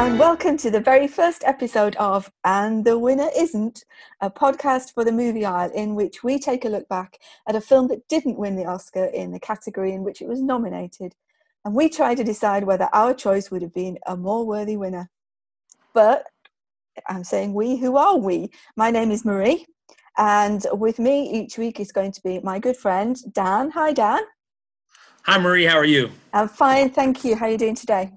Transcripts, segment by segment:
And welcome to the very first episode of And the Winner Isn't, a podcast for the movie aisle in which we take a look back at a film that didn't win the Oscar in the category in which it was nominated, and we try to decide whether our choice would have been a more worthy winner. But I'm saying we, who are we? My name is Marie, and with me each week is going to be my good friend Dan. Hi, Dan. Hi, Marie. How are you? I'm fine, thank you. How are you doing today?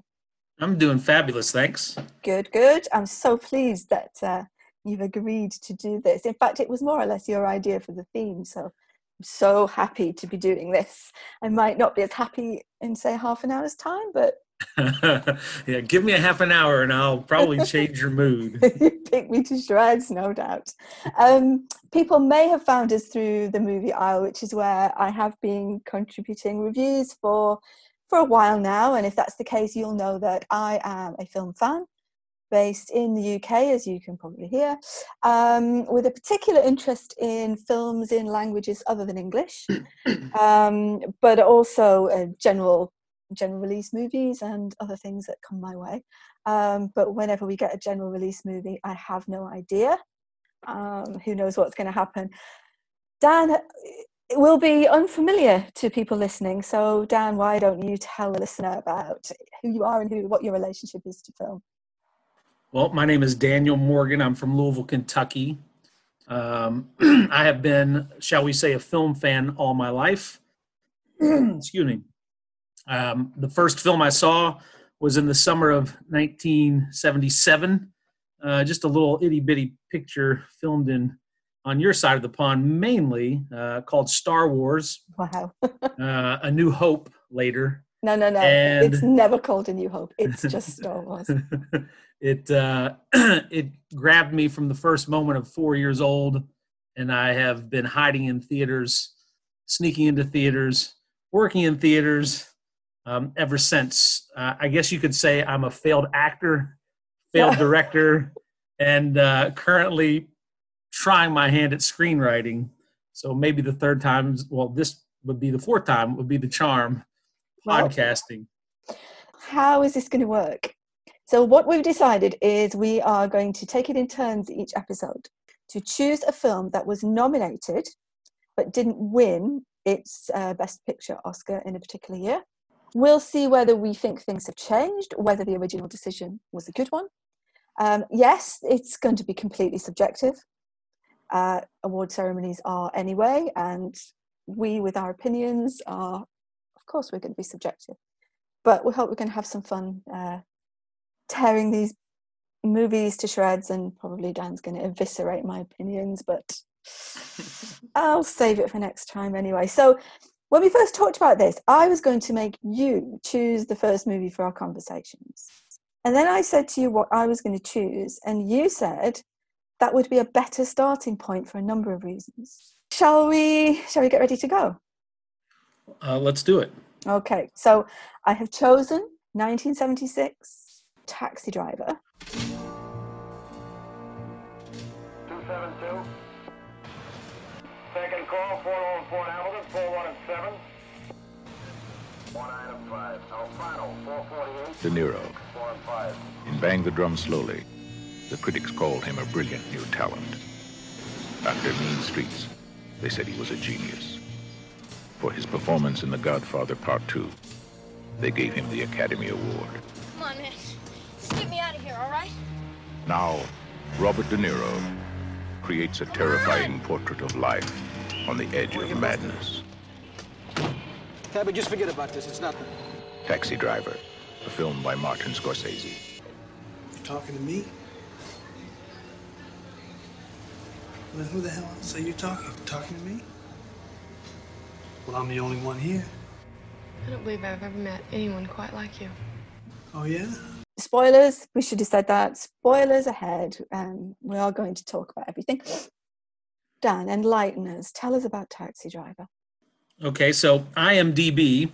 I'm doing fabulous, thanks. Good, good. I'm so pleased that uh, you've agreed to do this. In fact, it was more or less your idea for the theme, so I'm so happy to be doing this. I might not be as happy in, say, half an hour's time, but yeah, give me a half an hour and I'll probably change your mood. you pick me to shreds, no doubt. Um, people may have found us through the movie aisle, which is where I have been contributing reviews for for a while now. And if that's the case, you'll know that I am a film fan based in the UK, as you can probably hear, um, with a particular interest in films in languages other than English, um, but also uh, general general release movies and other things that come my way. Um, but whenever we get a general release movie, I have no idea. Um, who knows what's going to happen? Dan it will be unfamiliar to people listening. So, Dan, why don't you tell the listener about who you are and who what your relationship is to film? Well, my name is Daniel Morgan. I'm from Louisville, Kentucky. Um, I have been, shall we say, a film fan all my life. Excuse me. Um, the first film I saw was in the summer of 1977. Uh, just a little itty bitty picture filmed in on your side of the pond, mainly uh, called Star Wars. Wow. uh, a New Hope later. No, no, no. And it's never called A New Hope. It's just Star Wars. it uh, it grabbed me from the first moment of four years old, and I have been hiding in theaters, sneaking into theaters, working in theaters um, ever since. Uh, I guess you could say I'm a failed actor, failed director, and uh, currently trying my hand at screenwriting. So maybe the third time, well, this would be the fourth time, would be the charm well, podcasting. How is this going to work? So, what we've decided is we are going to take it in turns each episode to choose a film that was nominated but didn't win its uh, Best Picture Oscar in a particular year. We'll see whether we think things have changed, whether the original decision was a good one. Um, yes, it's going to be completely subjective uh, award ceremonies are anyway, and we, with our opinions, are, of course, we're going to be subjective. But we hope we're going to have some fun uh, tearing these movies to shreds, and probably Dan's going to eviscerate my opinions, but I'll save it for next time anyway. So, when we first talked about this, I was going to make you choose the first movie for our conversations. And then I said to you what I was going to choose, and you said, that would be a better starting point for a number of reasons. Shall we shall we get ready to go? Uh, let's do it. Okay, so I have chosen 1976 Taxi Driver. 272. Second call, 404 Hamilton, 417. One item five. Alfano, 448. De Niro. Four and five. In Bang the Drum Slowly. The critics called him a brilliant new talent. After Mean Streets, they said he was a genius. For his performance in The Godfather Part 2, they gave him the Academy Award. Come on, man. Just get me out of here, all right? Now, Robert De Niro creates a terrifying portrait of life on the edge of madness. Tabby, just forget about this. It's nothing. Taxi Driver, a film by Martin Scorsese. You talking to me? Well, then who the hell else are you talking? Talking to me? Well, I'm the only one here. I don't believe I've ever met anyone quite like you. Oh, yeah? Spoilers, we should have said that. Spoilers ahead. Um, we are going to talk about everything. Dan, enlighten us. Tell us about Taxi Driver. Okay, so IMDb,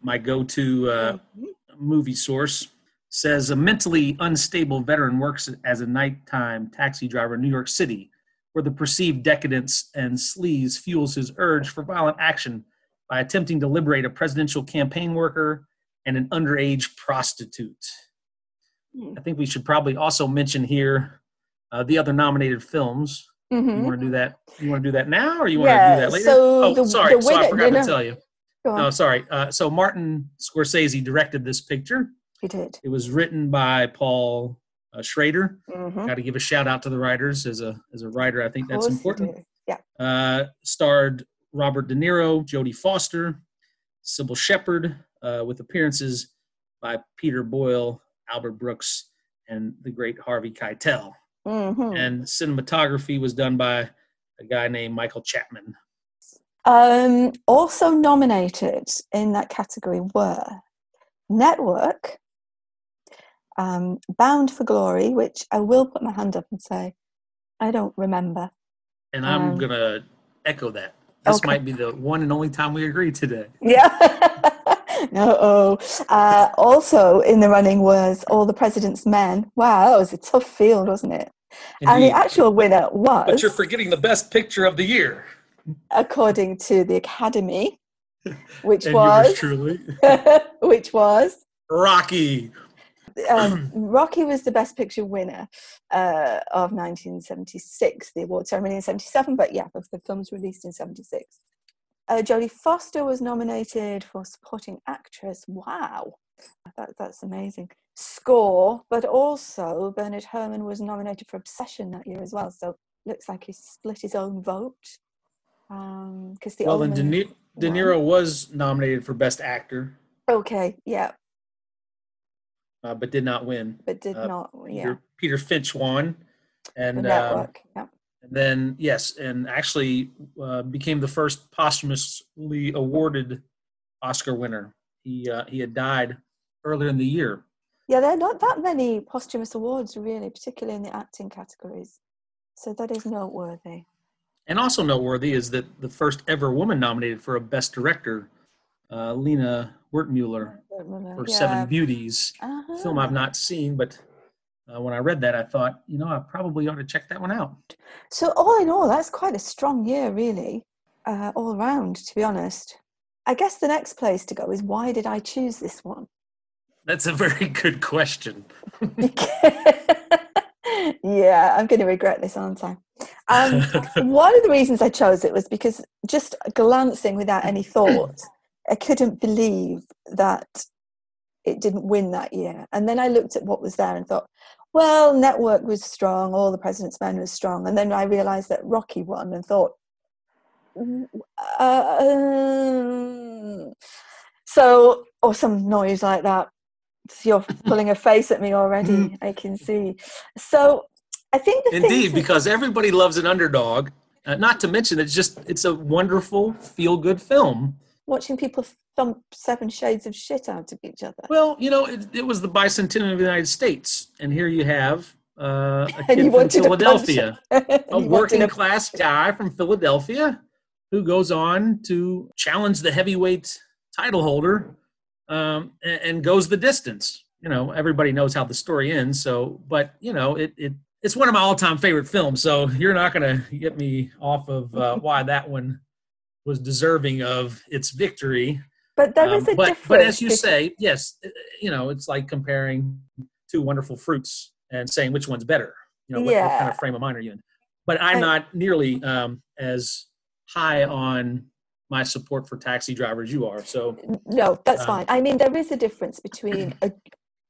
my go to uh, mm-hmm. movie source, says a mentally unstable veteran works as a nighttime taxi driver in New York City where the perceived decadence and sleaze fuels his urge for violent action by attempting to liberate a presidential campaign worker and an underage prostitute. Hmm. I think we should probably also mention here uh, the other nominated films. You Mhm. want to do that? You want to do that now, or you want Yeah, to do that later? so oh, the- sorry, the so I forgot to tell you. No, sorry. Uh, so Martin Scorsese directed this picture. He did. It was written by Paul uh, Schrader. Mhm. Got to give a shout out to the writers as a as a writer. I think that's important. Yeah. Uh, starred Robert De Niro, Jodie Foster, Cybill Shepherd, uh, with appearances by Peter Boyle, Albert Brooks, and the great Harvey Keitel. Mhm. And cinematography was done by a guy named Michael Chapman. Um, also nominated in that category were Network, um, Bound for Glory, which I will put my hand up and say I don't remember. And I'm Um, gonna echo that. This okay. might be the one and only time we agree today. Yeah. no. Oh. Uh, also in the running was All the President's Men. Wow, that was a tough field, wasn't it? And the actual winner was, But you're forgetting the best picture of the year. according to the Academy, which And was, truly, which was Rocky. Um, Rocky was the Best Picture winner uh, of 1976, the award ceremony in 77, but yeah, the the film was released in 76. Uh, Jodie Foster was nominated for Supporting Actress. Wow, that, that's amazing. Score, but also Bernard Herrmann was nominated for Obsession that year as well. So looks like he split his own vote. Because the Well, and De, De. Niro was nominated for Best Actor, Okay, yeah, uh, but did not win. but did Uh, not. Yeah, Peter, Peter Finch won, and um, yeah. and then yes, and actually uh, became the first posthumously awarded Oscar winner. He uh, he had died earlier in the year. Yeah, there are not that many posthumous awards, really, particularly in the acting categories. So that is noteworthy. And also noteworthy is that the first ever woman nominated for a Best Director, uh, Lina Wertmuller, for Seven Beauties, a film I've not seen, but uh, when I read that, I thought, you know, I probably ought to check that one out. So all in all, that's quite a strong year, really, uh, all round. To be honest, I guess the next place to go is why did I choose this one? That's a very good question. yeah, I'm going to regret this, aren't I? Um, one of the reasons I chose it was because just glancing without any thought, I couldn't believe that it didn't win that year. And then I looked at what was there and thought, well, Network was strong, All the President's Men was strong. And then I realized that Rocky won and thought, "Mm, uh, so, or some noise like that. So you're pulling a face at me already, I can see. So I think the Indeed, because everybody loves an underdog. Uh, not to mention, it's just it's a wonderful feel-good film. Watching people thump seven shades of shit out of each other. Well, you know, it, it was the bicentennial of the United States, and here you have uh, a kid from wanted to punch Philadelphia, a working to- class guy from Philadelphia, who goes on to challenge the heavyweight title holder um, and, and goes the distance. You know, everybody knows how the story ends. So, but you know, it it it's one of my all-time favorite films. So you're not going to get me off of uh, why that one was deserving of its victory. But there is Um, a but, difference. but as you say, yes, you know, it's like comparing two wonderful fruits and saying which one's better. You know, what, what kind of frame of mind are you in? But I'm And- not nearly um, as high on my support for taxi drivers you are. So no, that's um, fine. I mean, there is a difference between a,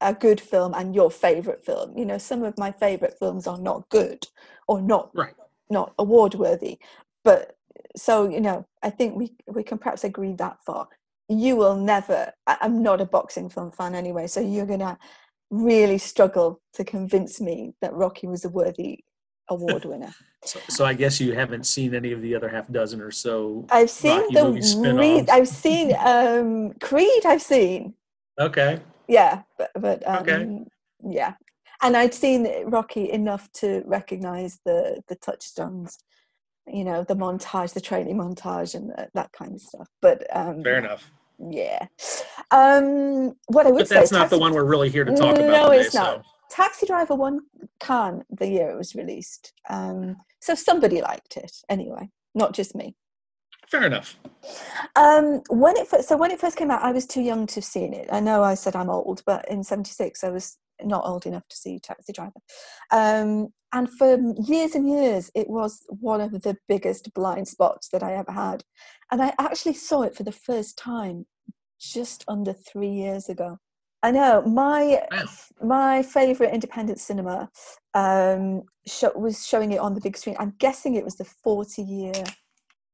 a good film and your favorite film. You know, some of my favorite films are not good or not right. not award worthy. But so you know, I think we we can perhaps agree that far. You will never. I, I'm not a boxing film fan anyway, so you're gonna really struggle to convince me that Rocky was a worthy award winner. So, so I guess you haven't seen any of the other half dozen or so. I've seen Rocky the movie re- I've seen um, Creed. I've seen Okay. yeah, but but um, Okay. yeah, and I'd seen Rocky enough to recognize the the touchstones, you know, the montage, the training montage, and that kind of stuff. But um, Fair enough. yeah, um, what I would But say, that's not the one we're really here to talk about No, today. it's not. So Taxi Driver won Cannes the year it was released, um, so somebody liked it anyway, not just me. fair enough. Um, when it first, so when it first came out, I was too young to have seen it. I know I said I'm old, but in '76 I was not old enough to see Taxi Driver. Um, and for years and years, it was one of the biggest blind spots that I ever had. And I actually saw it for the first time just under three years ago. I know my my favorite independent cinema um, show, was showing it on the big screen. I'm guessing it was the 40 year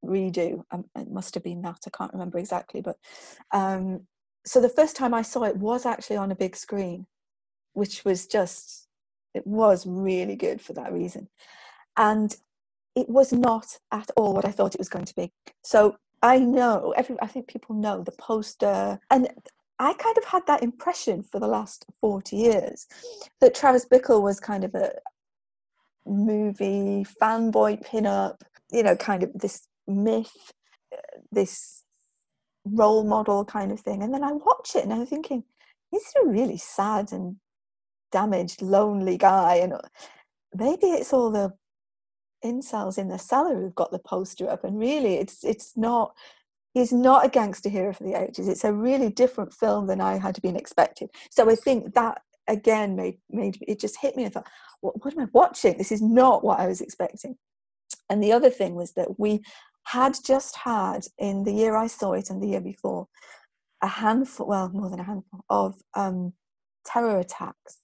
redo. Um, it must have been that. I can't remember exactly, but um, so the first time I saw it was actually on a big screen, which was just it was really good for that reason, and it was not at all what I thought it was going to be. So I know every I think people know the poster and I kind of had that impression for the last 40 years that Travis Bickle was kind of a movie fanboy pin-up, you know, kind of this myth, uh, this role model kind of thing. And then I watch it and I'm thinking, he's a really sad and damaged, lonely guy. And maybe it's all the incels in the cellar who've got the poster up. And really, it's it's not. He's not a gangster hero for the ages. It's a really different film than I had been expecting. So I think that again made made it just hit me. I thought, what, what am I watching? This is not what I was expecting. And the other thing was that we had just had in the year I saw it and the year before a handful, well, more than a handful of um, terror attacks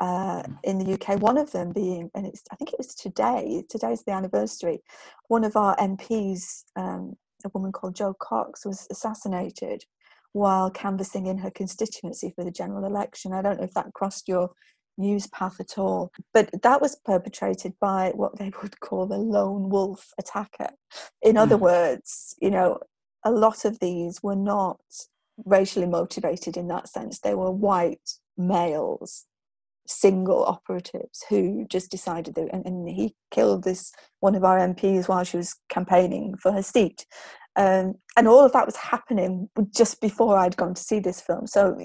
uh, mm. in the UK. One of them being, and it's I think it was today. Today's the anniversary. One of our MPs, um, a woman called Jo Cox, was assassinated while canvassing in her constituency for the general election. I don't know if that crossed your news path at all. But that was perpetrated by what they would call the lone wolf attacker. In other mm. words, you know, a lot of these were not racially motivated in that sense. They were white males, single operatives who just decided that, and, and he killed this one of our MPs while she was campaigning for her seat. Um, and all of that was happening just before I'd gone to see this film. So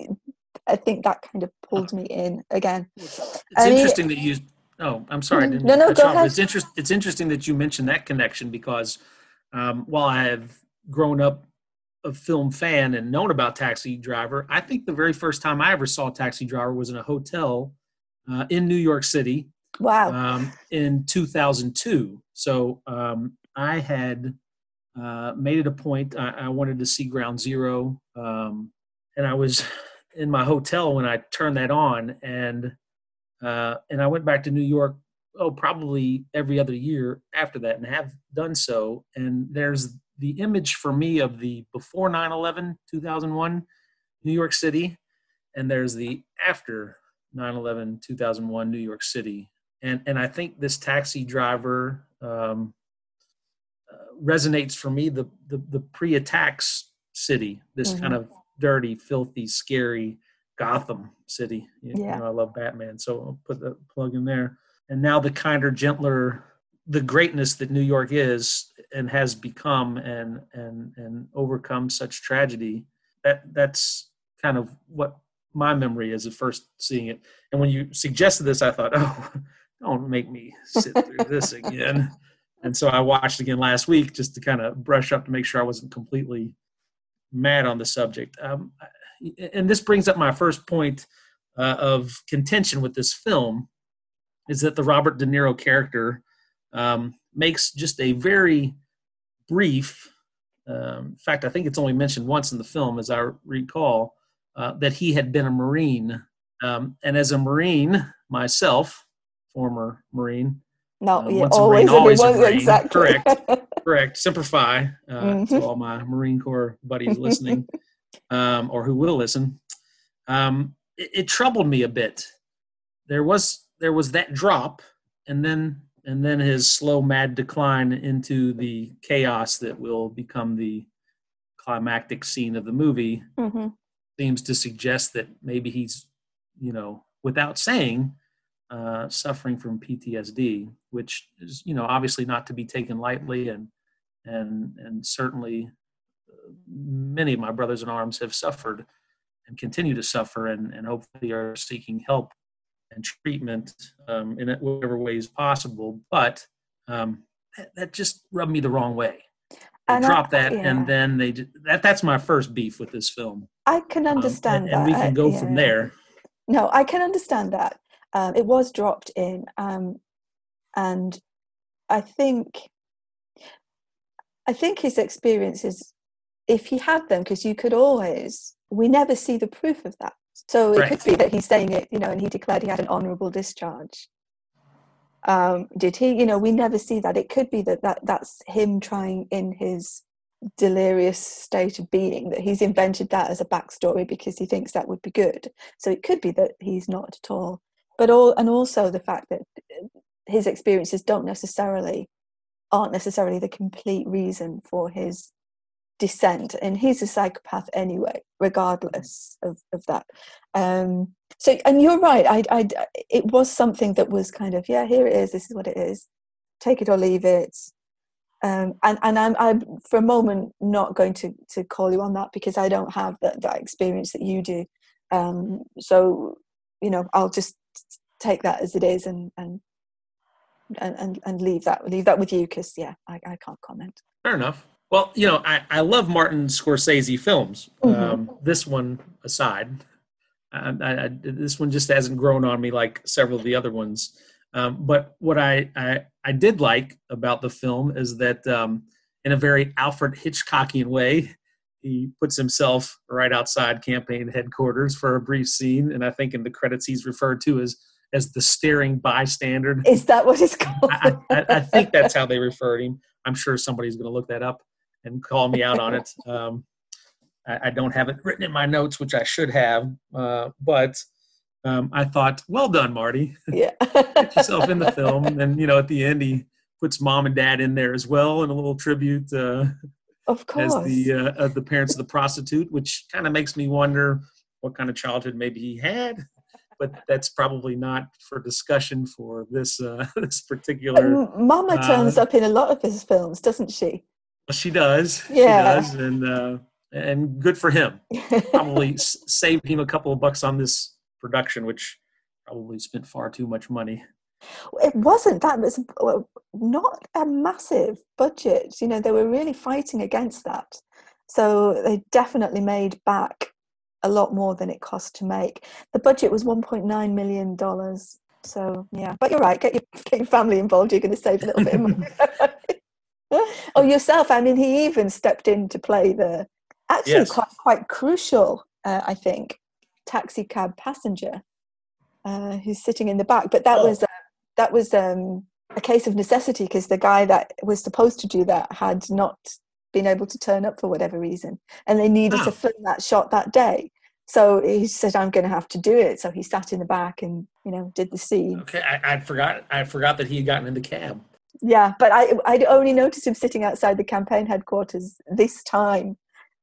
I think that kind of pulled me in again. It's interesting that you. Oh, I'm sorry. Mm-hmm. no, no, go ahead. It's, interest, it's interesting that you mentioned that connection because um, while I have grown up a film fan and known about Taxi Driver, I think the very first time I ever saw Taxi Driver was in a hotel uh, in New York City. Wow. Um, in 2002. So um, I had uh, made it a point. I, I, wanted to see Ground Zero, um, and I was in my hotel when I turned that on, and uh, and I went back to New York. Oh, probably every other year after that, and have done so. And there's the image for me of the before 9/11, 2001, New York City, and there's the after 9/11, 2001, New York City. And and I think this taxi driver um, uh, resonates for me the the, the pre-attacks city, this mm-hmm. kind of dirty, filthy, scary Gotham City. You, yeah. you know, I love Batman, so I'll put the plug in there. And now the kinder, gentler, the greatness that New York is and has become, and and and overcome such tragedy. That that's kind of what my memory is of first seeing it. And when you suggested this, I thought, oh, don't make me sit through this again. And so I watched again last week just to kind of brush up to make sure I wasn't completely mad on the subject. Um, and this brings up my first point uh, of contention with this film is that the Robert De Niro character um, makes just a very brief, um, in fact, I think it's only mentioned once in the film, as I recall, uh, that he had been a Marine. Um, and as a Marine myself, former Marine, no, uh, yeah, always, Marine, always a Marine. Exactly. Correct. Correct. Semper Fi uh, mm-hmm. to all my Marine Corps buddies listening, um, or who will listen. Um, it, it, troubled me a bit. There was there was that drop, and then and then his slow, mad decline into the chaos that will become the climactic scene of the movie. Mm-hmm. Seems to suggest that maybe he's, you know, without saying, uh, suffering from PTSD, which is you know obviously not to be taken lightly, and and and certainly uh, many of my brothers in arms have suffered and continue to suffer, and and hopefully are seeking help and treatment um, in whatever ways possible. But um, that, that, just rubbed me the wrong way. They drop that, yeah. and then they that that's my first beef with this film. I can understand um, and, and, we can go yeah. from there no, I can understand that. Um, it was dropped in, um, and I think, I think his experiences, if he had them, because you could always, we never see the proof of that. So it Right. could be that he's saying it, you know, and he declared he had an honourable discharge. Um, did he? You know, we never see that. It could be that, that that's him trying in his delirious state of being that he's invented that as a backstory because he thinks that would be good. So it could be that he's not at all. But all and also the fact that uh, his experiences don't necessarily aren't necessarily the complete reason for his descent and he's a psychopath anyway regardless of, of that um so and you're right I, I it was something that was kind of yeah here it is this is what it is take it or leave it um and and i'm i'm for a moment not going to to call you on that because i don't have that that experience that you do um so you know i'll just take that as it is and and and and, leave that leave that with you because yeah I, I can't comment Fair enough. Well, you know, I, I love Martin Scorsese films. Mhm. Um, this one aside, I, I, this one just hasn't grown on me like several of the other ones. Um, but what I, I I did like about the film is that, um, in a very Alfred Hitchcockian way, he puts himself right outside campaign headquarters for a brief scene, and I think in the credits he's referred to as as the staring bystander. is that what it's called I, I, I think that's how they refer to him. I'm sure somebody's going to look that up and call me out on it. Um, I, I don't have it written in my notes, which I should have, uh, but um, I thought, well done, Marty. yeah Get yourself in the film, and you know, at the end, he puts mom and dad in there as well, and a little tribute uh, of course as the uh, uh, the parents of the prostitute, which kind of makes me wonder what kind of childhood maybe he had. But that's probably not for discussion for this uh, this particular. M- Mama uh, turns up in a lot of his films, doesn't she? She does. Yeah. She does, and uh, and good for him. Probably saved him a couple of bucks on this production, which probably spent far too much money. it wasn't that was not a massive budget. You know, they were really fighting against that. So they definitely made back a lot more than it cost to make. The budget was 1.9 million dollars. So yeah, but you're right. Get your get your family involved. You're going to save a little bit of money. oh, yourself. I mean, he even stepped in to play the actually Yes. quite quite crucial. Uh, I think taxi cab passenger uh, who's sitting in the back. But that Oh. was uh, that was um, a case of necessity because the guy that was supposed to do that had not been able to turn up for whatever reason, and they needed Oh. to film that shot that day. So he said, "I'm going to have to do it." So he sat in the back and you know did the scene. Okay, I, I forgot. I forgot that he had gotten in the cab. Yeah, but I I'd only noticed him sitting outside the campaign headquarters this time.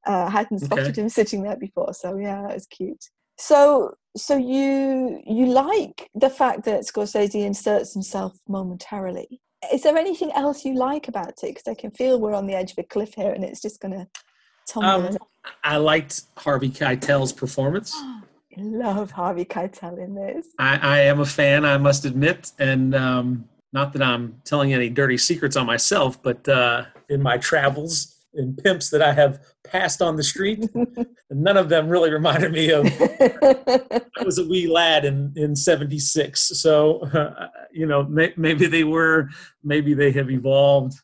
Uh, I hadn't spotted Okay. him sitting there before, so yeah, that was cute. So so you you like the fact that Scorsese inserts himself momentarily. Is there anything else you like about it? Because I can feel we're on the edge of a cliff here, and it's just going to tumble. Um, I liked Harvey Keitel's performance. I love Harvey Keitel in this. I, I am a fan, I must admit, and um, not that I'm telling any dirty secrets on myself, but uh, in my travels in pimps that I have passed on the street, none of them really reminded me of I was a wee lad in in '76. So uh, you know, may, maybe they were, maybe they have evolved.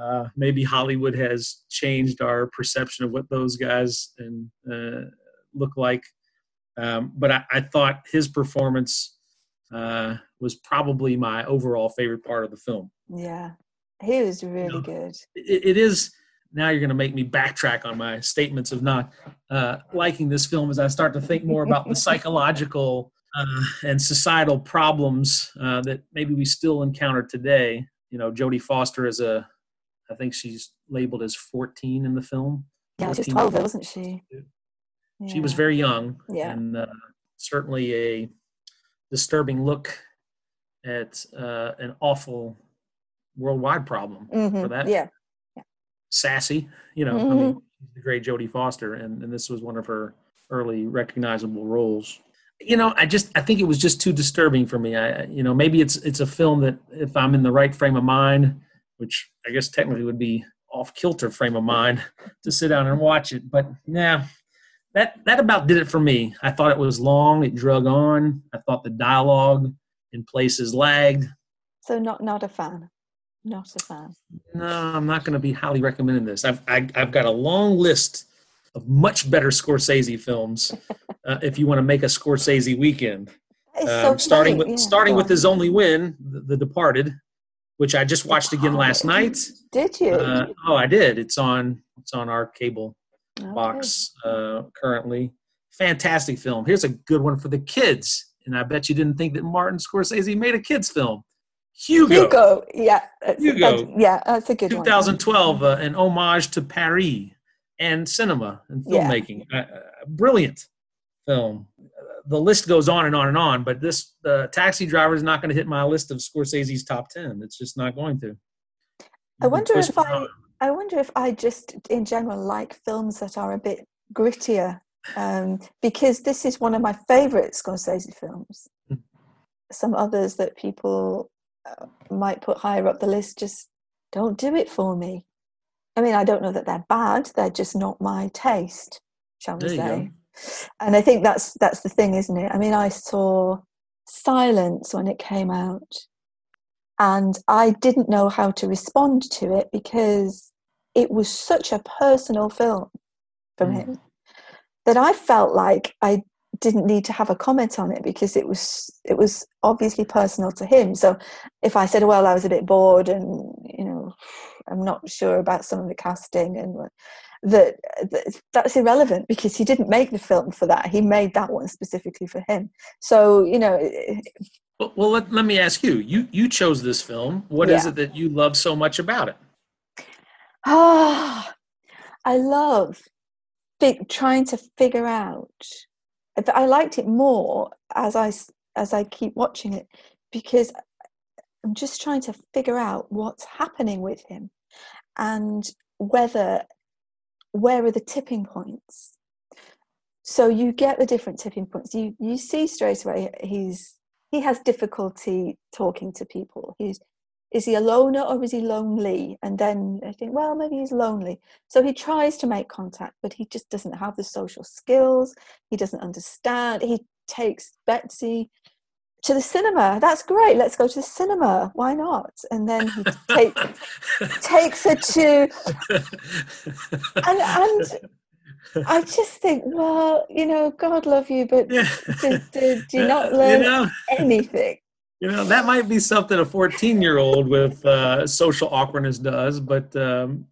Uh, maybe Hollywood has changed our perception of what those guys and uh, look like. Um, but I, I thought his performance uh, was probably my overall favorite part of the film. yeah, he was really No. good. It, it is now you're going to make me backtrack on my statements of not uh, liking this film as I start to think more about the psychological uh, and societal problems uh, that maybe we still encounter today. You know, Jodie Foster is a, I think she's labeled as 14 in the film. Yeah, she was 12, though, wasn't she? She was very young, Yeah. and uh, certainly a disturbing look at uh, an awful worldwide problem Mhm, for that. Yeah, Sassy, you know, Mm-hmm. mean, the great Jodie Foster, and, and this was one of her early recognizable roles. You know, I just I think it was just too disturbing for me. I you know maybe it's it's a film that if I'm in the right frame of mind, which I guess technically would be off kilter frame of mind to sit down and watch it, but nah, that that about did it for me. I thought it was long. It drug on. I thought the dialogue in places lagged. So not not a fan. Not a fan. No, I'm not going to be highly recommending this. I've I, have i have got a long list of much better Scorsese films. uh, if you want to make a Scorsese weekend, um, so starting with yeah, starting with his only win, The, the Departed, which I just watched again last night. Did you? Uh, oh, I did. It's on it's on our cable Okay. box uh, currently. Fantastic film. Here's a good one for the kids. And I bet you didn't think that Martin Scorsese made a kids film. Hugo, Hugo, yeah, that's, Hugo. that's- yeah, that's a good one. 2012, uh, an homage to Paris and cinema and filmmaking. Uh, uh, brilliant film. The list goes on and on and on, but this uh, Taxi Driver is not going to hit my list of Scorsese's top 10. It's just not going to. I wonder if I. I wonder if I just, in general, like films that are a bit grittier, um, because this is one of my favourite Scorsese films. Hmm. Some others that people might put higher up the list just don't do it for me. I mean, I don't know that they're bad; they're just not my taste, shall we say? And I think that's that's the thing, isn't it? I mean, I saw Silence when it came out, and I didn't know how to respond to it because it was such a personal film from Mm. him that I felt like I didn't need to have a comment on it because it was it was obviously personal to him. So if I said, "Well, I was a bit bored," and you know, I'm not sure about some of the casting, and that, that that's irrelevant because he didn't make the film for that. He made that one specifically for him. So you know, Well, well let, let me ask you. You you chose this film. What is Yeah. it that you love so much about it? Ah, I love trying to figure out. But I liked it more as I as I keep watching it because I'm just trying to figure out what's happening with him and whether where are the tipping points. So you get the different tipping points. You you see straight away he's he has difficulty talking to people. He's is he a loner or is he lonely? And then I think, well, maybe he's lonely. So he tries to make contact, but he just doesn't have the social skills. He doesn't understand. He takes Betsy to the cinema. That's great. Let's go to the cinema. Why not? And then he take, takes her to, and, and I just think, well, you know, God love you, but yeah. do, do, do you not You learn know, anything? You know that might be something a 14 year old with uh, social awkwardness does, but um,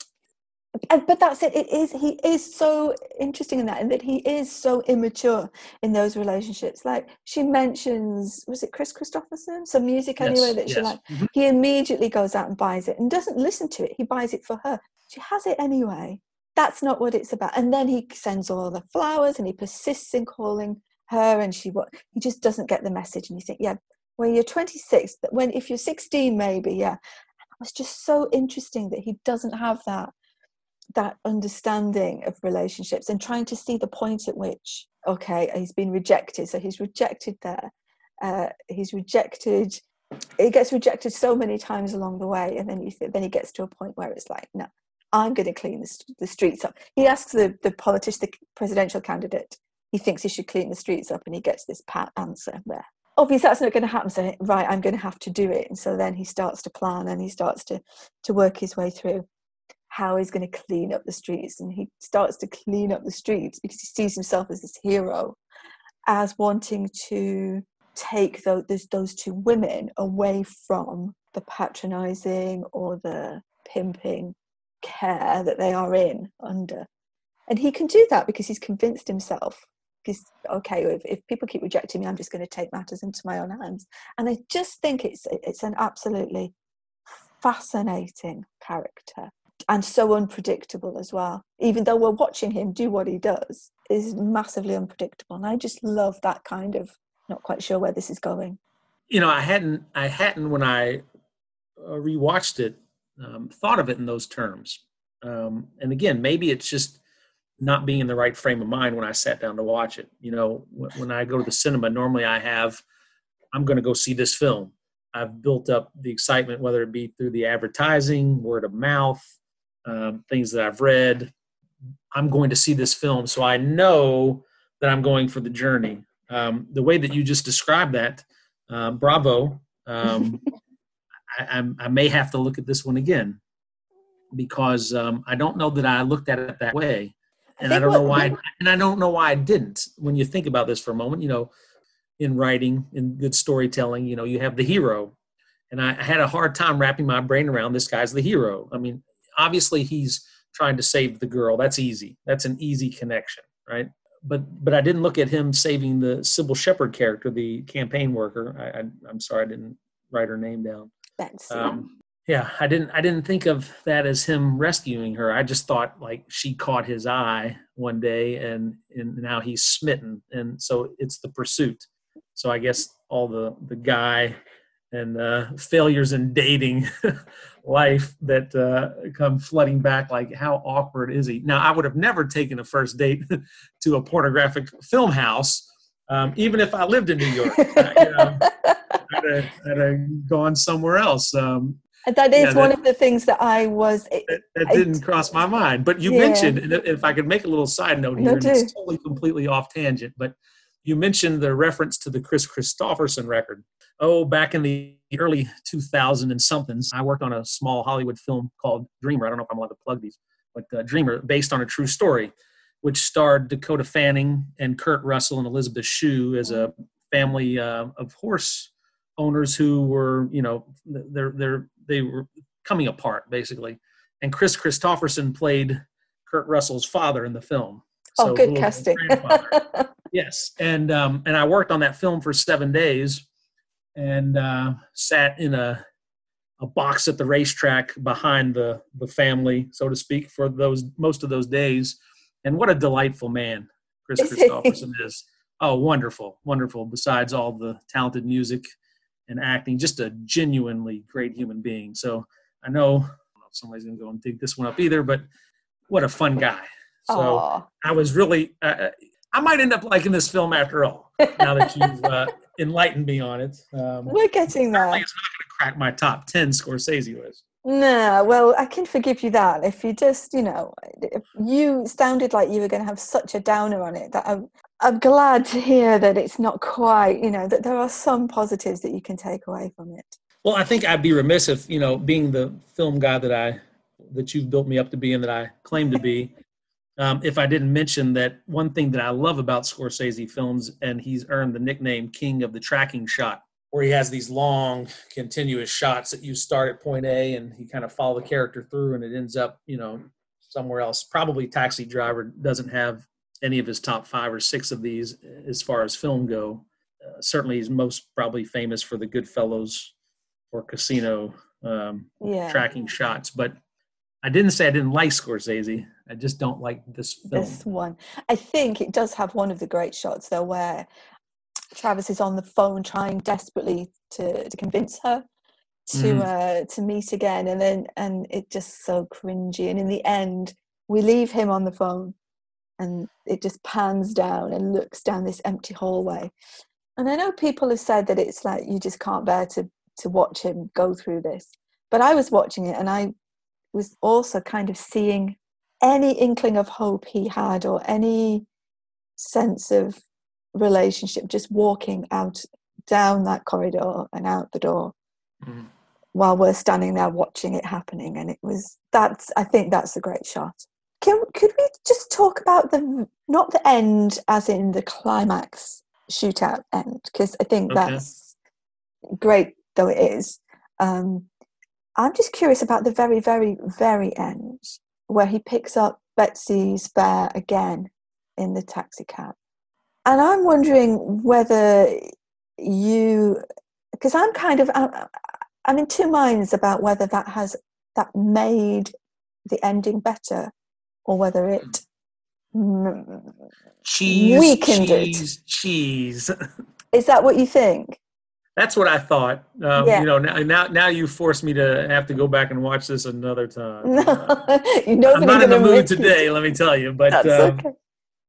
but that's it. It is he is so interesting in that and that he is so immature in those relationships. Like she mentions was it Kris Kristofferson? Some music anyway yes, that she yes. liked Mhm. he immediately goes out and buys it and doesn't listen to it. He buys it for her. She has it anyway. That's not what it's about. And then he sends all the flowers and he persists in calling her and she what he just doesn't get the message and you think yeah when you're 26 but when if you're 16 maybe yeah. It was just so interesting that he doesn't have that that understanding of relationships and trying to see the point at which okay he's been rejected. So he's rejected there. Uh, he's rejected it gets rejected so many times along the way and then you th- then he gets to a point where it's like no i'm going to clean the, the streets up. He asks the, the politician the presidential candidate he thinks he should clean the streets up and he gets this pat answer there obviously that's not going to happen so right i'm going to have to do it. And so then he starts to plan and he starts to to work his way through how he's going to clean up the streets. And he starts to clean up the streets because he sees himself as this hero as wanting to take those, those, those two women away from the patronizing or the pimping care that they are in under. And he can do that because he's convinced himself because okay if, if people keep rejecting me i'm just going to take matters into my own hands and i just think it's it's an absolutely fascinating character and so unpredictable as well. Even though we're watching him do what he does, is massively unpredictable. And I just love that kind of not quite sure where this is going. you know, I hadn't, I hadn't when I uh, rewatched it, um, thought of it in those terms. Um, and again, maybe it's just not being in the right frame of mind when I sat down to watch it. You know, when, I go to the cinema, normally I have, I'm going to go see this film. I've built up the excitement, whether it be through the advertising, word of mouth, um, things that I've read, I'm going to see this film, so I know that I'm going for the journey. Um, the way that you just described that, uh, bravo. Um, I, I, may have to look at this one again because um, I don't know that I looked at it that way, and I, I don't know why. and I don't know why I didn't. When you think about this for a moment, you know, in writing, in good storytelling, you know, you have the hero, and I had a hard time wrapping my brain around this guy's the hero. I mean, obviously he's trying to save the girl. That's easy. That's an easy connection, right? But but I didn't look at him saving the Cybill Shepherd character, the campaign worker. I, I, am sorry, I didn't write her name down. That's um, yeah. I didn't I didn't think of that as him rescuing her. I just thought like she caught his eye one day, and and now he's smitten, and so it's the pursuit. So I guess all the the guy and uh, failures in dating life that uh, come flooding back like how awkward is he now i would have never taken a first date to a pornographic film house um, even if i lived in new york you know, I'd, have, I'd, have, gone somewhere else um, that is yeah, one that, of the things that i was that, that I, didn't cross my mind but you yeah. mentioned if i could make a little side note here no, it's totally completely off tangent but you mentioned the reference to the Kris Kristofferson record oh, back in the early 2000 and somethings, I worked on a small Hollywood film called Dreamer. I don't know if I'm allowed to plug these, but uh, Dreamer, based on a true story, which starred Dakota Fanning and Kurt Russell and Elizabeth Shue as a family uh, of horse owners who were, you know, they're they're they were coming apart basically. And Kris Kristofferson played Kurt Russell's father in the film. Oh, so oh, good casting. yes, and um, and I worked on that film for seven days and uh, sat in a a box at the racetrack behind the the family, so to speak, for those most of those days. And what a delightful man Kris Kristofferson is. Oh, wonderful, wonderful. Besides all the talented music and acting, just a genuinely great human being. So I know, I know somebody's gonna go and dig this one up either, but what a fun guy. So Aww. I was really, uh, uh, I might end up liking this film after all. Now that you've uh, enlightened me on it. Um, We're getting there. It's not going to crack my top 10 Scorsese list. No, well, I can forgive you that. If you just, you know, you sounded like you were going to have such a downer on it that I'm, I'm glad to hear that it's not quite, you know, that there are some positives that you can take away from it. Well, I think I'd be remiss if, you know, being the film guy that I, that you've built me up to be and that I claim to be, um, if I didn't mention that one thing that I love about Scorsese films, and he's earned the nickname King of the Tracking Shot, where he has these long, continuous shots that you start at point A and he kind of follow the character through, and it ends up, you know, somewhere else. Probably Taxi Driver doesn't have any of his top five or six of these as far as film go. Uh, certainly, he's most probably famous for the Goodfellas or Casino um, yeah. tracking shots, but I didn't say I didn't like Scorsese. I just don't like this film. This one. I think it does have one of the great shots though where Travis is on the phone trying desperately to, to convince her to mm. uh, to meet again and then and it just so cringy and in the end we leave him on the phone and it just pans down and looks down this empty hallway. And i know people have said that it's like you just can't bear to to watch him go through this but i was watching it and i was also kind of seeing any inkling of hope he had or any sense of relationship just walking out down that corridor and out the door mm. while we're standing there watching it happening. And it was that's i think that's a great shot can could we just talk about the not the end as in the climax shootout end because i think okay. that's great though it is um, I'm just curious about the very, very, very end where he picks up Betsy's bear again in the taxi cab. And I'm wondering whether you, because I'm kind of, I'm in two minds about whether that has, that made the ending better or whether it cheese, weakened cheese, it. Cheese. Is that what you think? That's what I thought. Um, yeah. You know, now, now now you forced me to have to go back and watch this another time. No, I'm not in the mood today. Let me tell you. But um, okay.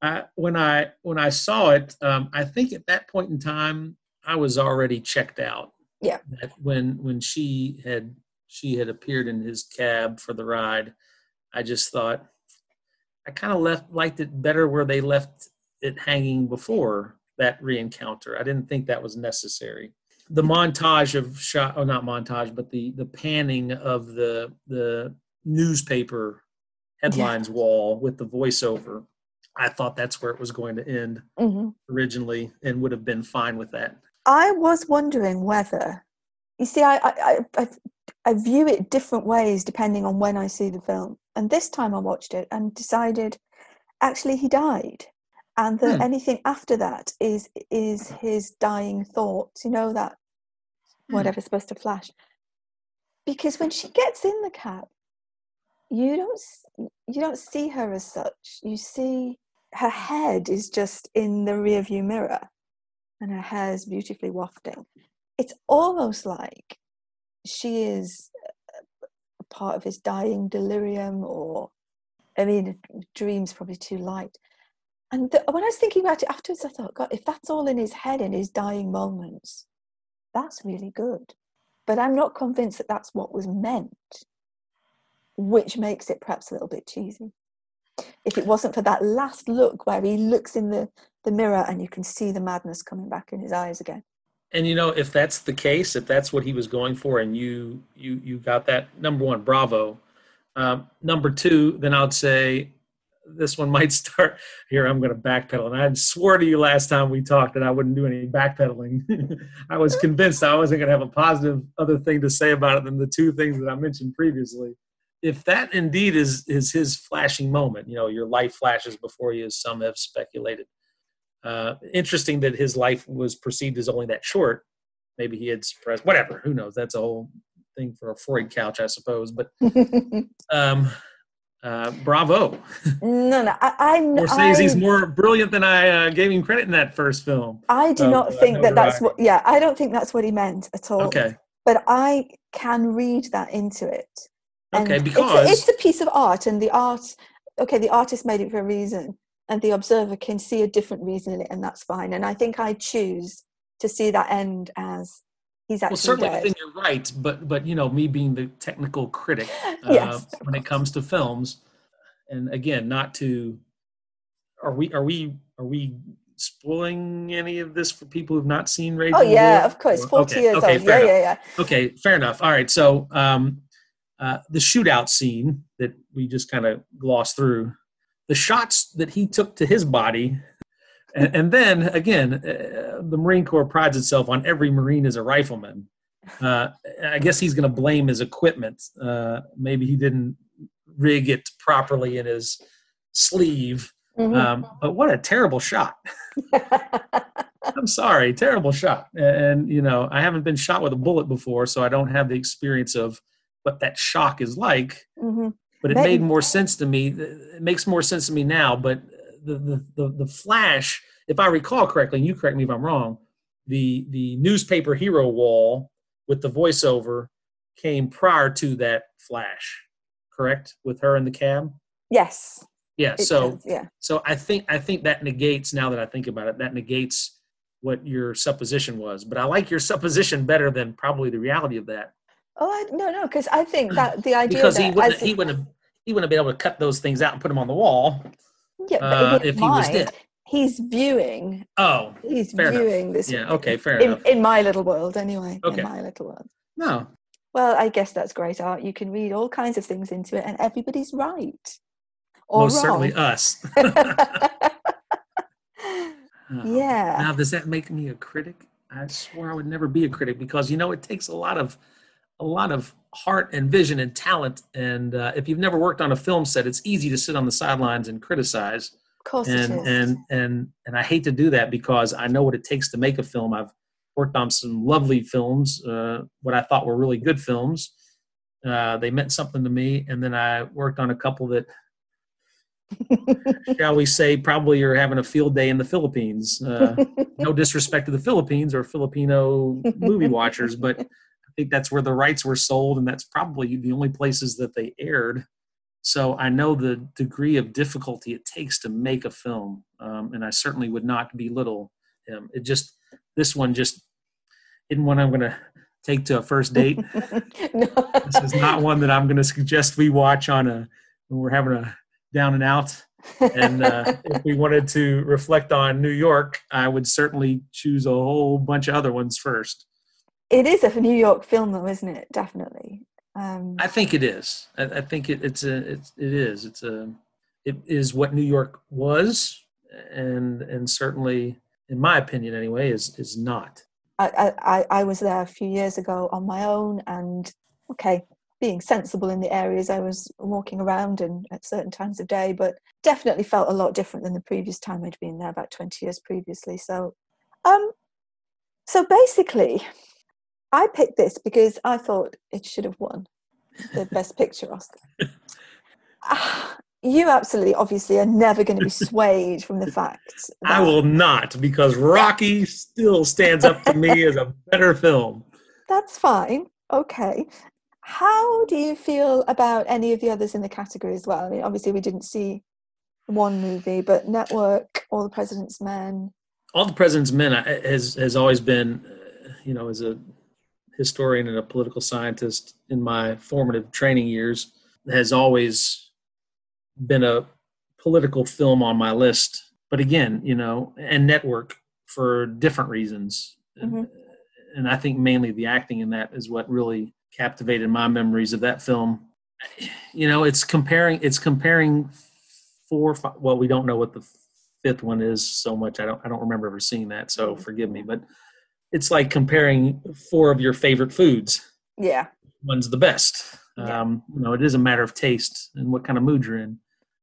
I, when I when I saw it, um, I think at that point in time I was already checked out. Yeah. When when she had she had appeared in his cab for the ride, I just thought, I kind of left liked it better where they left it hanging before that re-encounter. I didn't think that was necessary. The montage of shot, oh, not montage, but the the panning of the the newspaper headlines wall with the voiceover. I thought that's where it was going to end hmm originally, and would have been fine with that. I was wondering whether, you see, I, I, I, I, I view it different ways depending on when I see the film. And this time I watched it and decided, actually, he died, and that Hmm. anything after that is is his dying thoughts. You know that Hmm. whatever's supposed to flash. Because when she gets in the cab, you don't you don't see her as such. You see her head is just in the rearview mirror, and her hair's beautifully wafting. It's almost like she is a part of his dying delirium, or I mean, dream's probably too light. And the, when I was thinking about it afterwards, I thought, God, if that's all in his head in his dying moments, that's really good. But I'm not convinced that that's what was meant, which makes it perhaps a little bit cheesy. If it wasn't for that last look where he looks in the, the mirror and you can see the madness coming back in his eyes again. And you know, if that's the case, if that's what he was going for, and you you you got that number one, bravo. Um, number two, then I'd say this one might start here. I'm going to backpedal, and I swore to you last time we talked that I wouldn't do any backpedaling. I was convinced I wasn't going to have a positive other thing to say about it than the two things that I mentioned previously. If that indeed is is his flashing moment, you know, your life flashes before you, as some have speculated. Uh, interesting that his life was perceived as only that short. Maybe he had suppressed whatever. Who knows? That's a whole thing for a Freud couch, I suppose. But um, uh, bravo. no, no, I, I'm. Scorsese's I- more brilliant than I uh, gave him credit in that first film. I do of, not think that that's what. Yeah, I don't think that's what he meant at all. Okay. But I can read that into it. And Okay, it's a- because- it's a, piece of art, and the art. Okay, the artist made it for a reason, and the observer can see a different reason in it, and that's fine. And I think I choose to see that end as he's actually Well, certainly dead. within your rights, but but you know, me being the technical critic uh, Yes, when it comes to films, and again, not to are we are we are we spoiling any of this for people who've not seen Raging Oh yeah, of course, forty okay, years okay, old. Yeah, enough. yeah, yeah. Okay, fair enough. All right, so um, uh, the shootout scene that we just kind of glossed through, the shots that he took to his body, and, and then again, uh, the Marine Corps prides itself on every Marine as a rifleman. Uh, I guess he's going to blame his equipment. Uh, maybe he didn't rig it properly in his sleeve. Mhm. Um, but what a terrible shot! I'm sorry, terrible shot. And you know, I haven't been shot with a bullet before, so I don't have the experience of what that shock is like. Mhm. But it That- made more sense to me. Uh, it makes more sense to me now. But the the the, the flash, if I recall correctly, and you correct me if I'm wrong, the the newspaper hero wall with the voiceover came prior to that flash, correct? With her in the cab. Yes. Yeah. it so does, yeah. so I think I think that negates now that I think about it, that negates what your supposition was. But I like your supposition better than probably the reality of that Oh I, no, no, because I think that the idea because he wouldn't as he wouldn't have he wouldn't have been able to cut those things out and put them on the wall. yeah, but uh, if he was dead. he's viewing. Oh, He's Fair enough. viewing this. yeah. Okay, fair in, enough. in my little world, anyway. Okay. In my little world. No, Well, I guess that's great art. You can read all kinds of things into it, and everybody's right or most certainly us. Yeah. Now, does that make me a critic? I swear I would never be a critic because you know it takes a lot of a lot of heart and vision and talent. And uh, if you've never worked on a film set, it's easy to sit on the sidelines and criticize. of course and it is. and and and I hate to do that because I know what it takes to make a film. I've worked on some lovely films, uh, what I thought were really good films. Uh, they meant something to me, and then I worked on a couple that, shall we say, probably you're having a field day in the Philippines. Uh, no disrespect to the Philippines or Filipino movie watchers, but I think that's where the rights were sold, and that's probably the only places that they aired. So I know the degree of difficulty it takes to make a film, um, and I certainly would not belittle him. It just this one just isn't one I'm going to take to a first date. no. this is not one that I'm going to suggest we watch on a when we're having a down and out. And uh, if we wanted to reflect on New York, I would certainly choose a whole bunch of other ones first. It is a New York film, though, isn't it? Definitely. Um, I think it is. I, I think it, it's a. It's, it is. It's a. It is what New York was, and and certainly, in my opinion, anyway, is is not. I, I, I was there a few years ago on my own and okay being sensible in the areas i was walking around and at certain times of day but definitely felt a lot different than the previous time i'd been there about 20 years previously so um so basically i picked this because i thought it should have won the best picture oscar Ah, you absolutely obviously are never going to be swayed from the fact I will not because Rocky still stands up to me as a better film. That's fine. Okay. How do you feel about any of the others in the category as well? I mean, obviously, we didn't see one movie, but Network, All the President's Men. All the President's Men uh, has has always been, uh, you know, as a historian and a political scientist in my formative training years, has always been a political film on my list. But again, you know, and Network for different reasons. Mhm. And I think mainly the acting in that is what really captivated my memories of that film. You know, it's comparing it's comparing four fi- well, we don't know what the fifth one is so much. I don't I don't remember ever seeing that, so forgive me, but it's like comparing four of your favorite foods. Yeah. One's the best. Yeah. Um, you know, it is a matter of taste and what kind of mood you're in.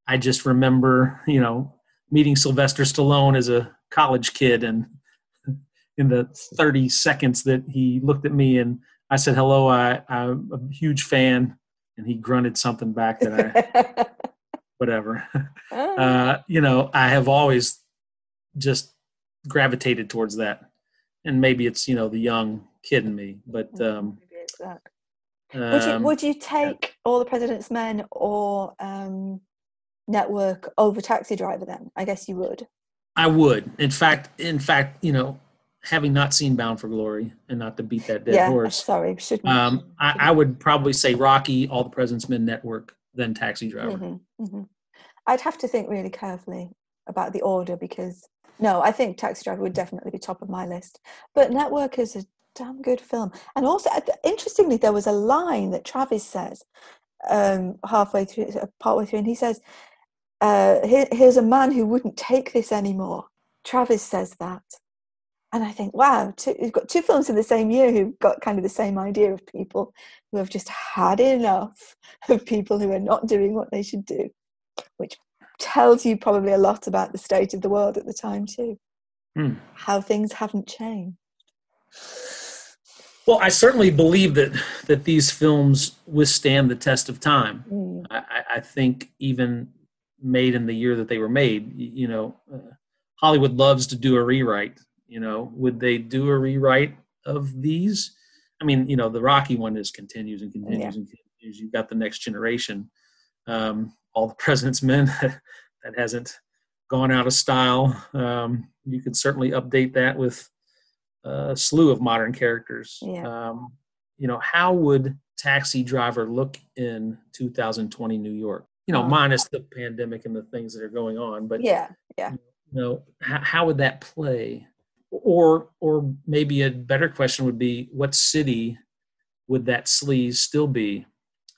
I just remember, you know, meeting Sylvester Stallone as a college kid and in the 30 seconds that he looked at me and I said, hello, I, I'm a huge fan. And he grunted something back that I, whatever. Ah, Uh, you know, I have always just gravitated towards that. And maybe it's, you know, the young kid in me, but, um, maybe it's that. Would you um, would you take All the President's Men or um, Network over Taxi Driver? Then I guess you would. I would. In fact, in fact, you know, having not seen Bound for Glory and not to beat that dead yeah. horse, Sorry, shouldn't. um, I, I would probably say Rocky, All the President's Men Network, then Taxi Driver. Mhm, mhm. I'd have to think really carefully about the order because no, I think Taxi Driver would definitely be top of my list. But Network is a damn good film, and also uh, interestingly, there was a line that Travis says um, halfway through, uh, partway through, and he says, uh, Here, "Here's a man who wouldn't take this anymore." Travis says that, and I think, wow, two, you've got two films in the same year who've got kind of the same idea of people who have just had enough of people who are not doing what they should do, which tells you probably a lot about the state of the world at the time too. Hmm. How things haven't changed. Well, I certainly believe that that these films withstand the test of time. Mm. I, I- I think even made in the year that they were made, you know, uh, Hollywood loves to do a rewrite. You know, would they do a rewrite of these? I mean, you know, the Rocky one is continues and continues and continues. You've got the next generation. Um, all the President's Men that hasn't gone out of style. Um, you could certainly update that with a slew of modern characters. Yeah. Um, you know, how would Taxi Driver look in 2020 New York? You know, Um, minus the pandemic and the things that are going on, but Yeah, yeah. you know, how, how would that play? Or, or maybe a better question would be, what city would that sleaze still be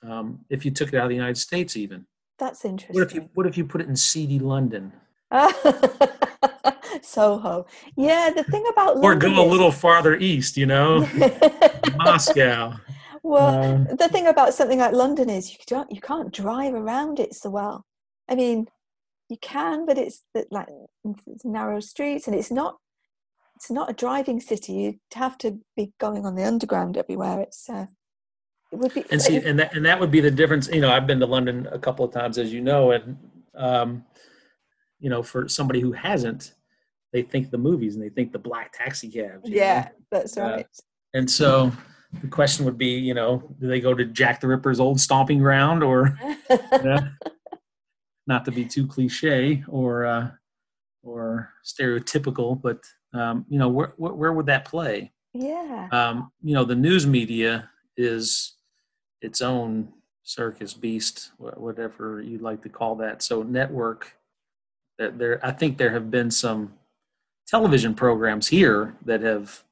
um, if you took it out of the United States? Even That's what if you interesting. what if you put it in seedy London, Soho. Yeah, the thing about or London go a is- little farther east? You know, Moscow. well, Um, the thing about something like London is you don't you can't drive around it so well. I mean, you can, but it's the- like it's narrow streets, and it's not it's not a driving city. You have to be going on the underground everywhere. It's uh, be and see and that and that would be the difference you know i've been to london a couple of times as you know and um you know for somebody who hasn't they think the movies and they think the black taxi cabs you know? yeah, that's Uh, right. and so the question would be you know do they go to jack the ripper's old stomping ground or you know, not to be too cliche or uh or stereotypical but um you know where where, where would that play yeah, um, you know, the news media is its own circus beast, whatever you'd like to call that. So network There, I think there have been some television programs here that have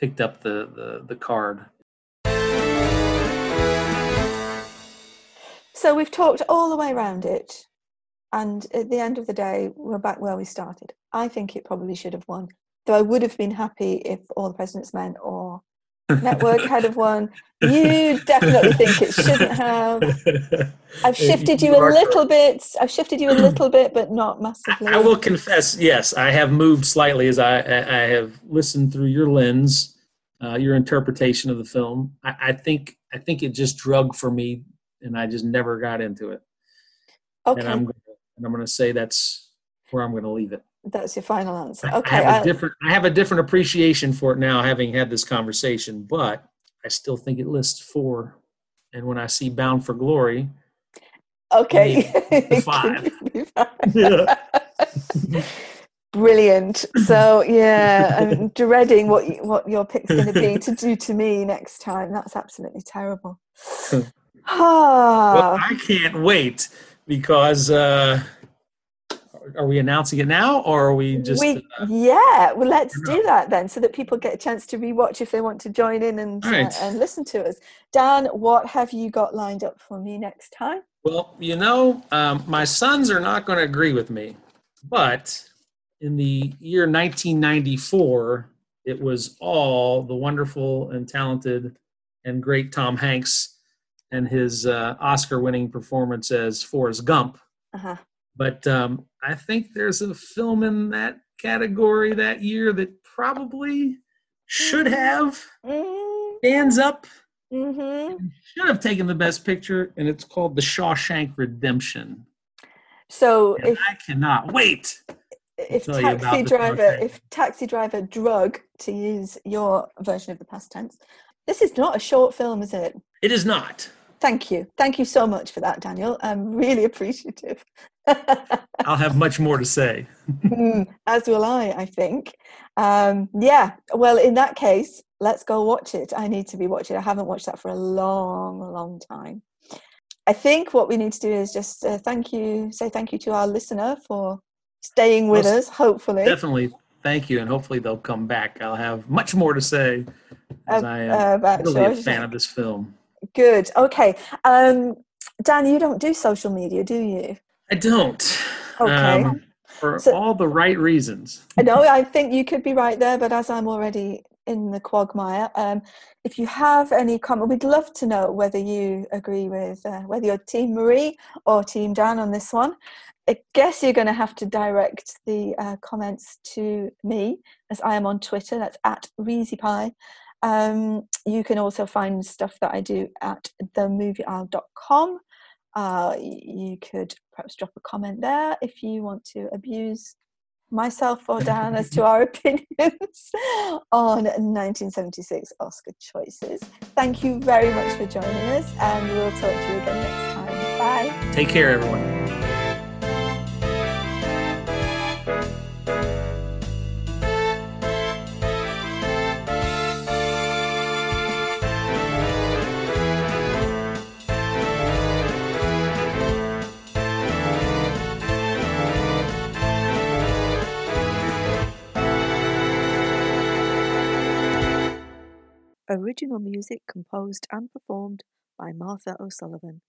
picked up the the, the card. So we've talked all the way around it, and at the end of the day, we're back where we started. I think it probably should have won, though I would have been happy if All the President's Men or Network had of one. You definitely think it shouldn't have. I've shifted you a little bit. I've shifted you a little bit, but not massively. I will confess, yes, I have moved slightly as I, I I have listened through your lens, uh, your interpretation of the film. I, I think I think it just drug for me, and I just never got into it. Okay, And I'm and I'm going to say that's where I'm going to leave it. That's your final answer. Okay, I have a I- different I have a different appreciation for it now, having had this conversation. But I still think it lists four. And when I see Bound for Glory, okay. five. Brilliant. So yeah, I'm dreading what you, what your pick's going to be to do to me next time. That's absolutely terrible. well, Ah, I can't wait because uh, are we announcing it now, or are we just? we, uh, yeah. Well, let's do that then, so that people get a chance to rewatch if they want to join in and All right. uh, and listen to us. Dan, what have you got lined up for me next time? Well, you know, um, my sons are not going to agree with me, but in the year 1994, it was all the wonderful and talented and great Tom Hanks and his uh, Oscar-winning performance as Forrest Gump. Uh-huh. But um, I think there's a film in that category that year that probably should have Mm, stands up mhm. should have taken the best picture, and it's called The Shawshank Redemption. So if I cannot wait. if tell you about taxi driver if taxi driver drug to use your version of the past tense this is not a short film is it It is not. Thank you. Thank you so much for that daniel. I'm really appreciative. I'll have much more to say. Mm, as will i i think. Um yeah well in that case let's go watch it. I need to be watching. I haven't watched that for a long long time. I think what we need to do is just uh, thank you say thank you to our listener for staying with Well, us hopefully. Definitely. Thank you, and hopefully they'll come back. I'll have much more to say as Uh, I uh, am about really a fan of this film. Good. Okay. Um, Dan, you don't do social media, do you? I don't. Okay. um, for So- all the right reasons. No, I think you could be right there, but as I'm already in the quagmire, um, if you have any comment, we'd love to know whether you agree with uh, whether you're Team Marie or Team Dan on this one. I guess you're going to have to direct the uh, comments to me as I am on Twitter. That's at ReezyPie. Um, you can also find stuff that I do at themovieisle.com. Uh, you could perhaps drop a comment there if you want to abuse myself or Dan as to our opinions on 1976 Oscar choices. Thank you very much for joining us, and we'll talk to you again next time. Bye. Take care, everyone. Original music composed and performed by Martha O'Sullivan.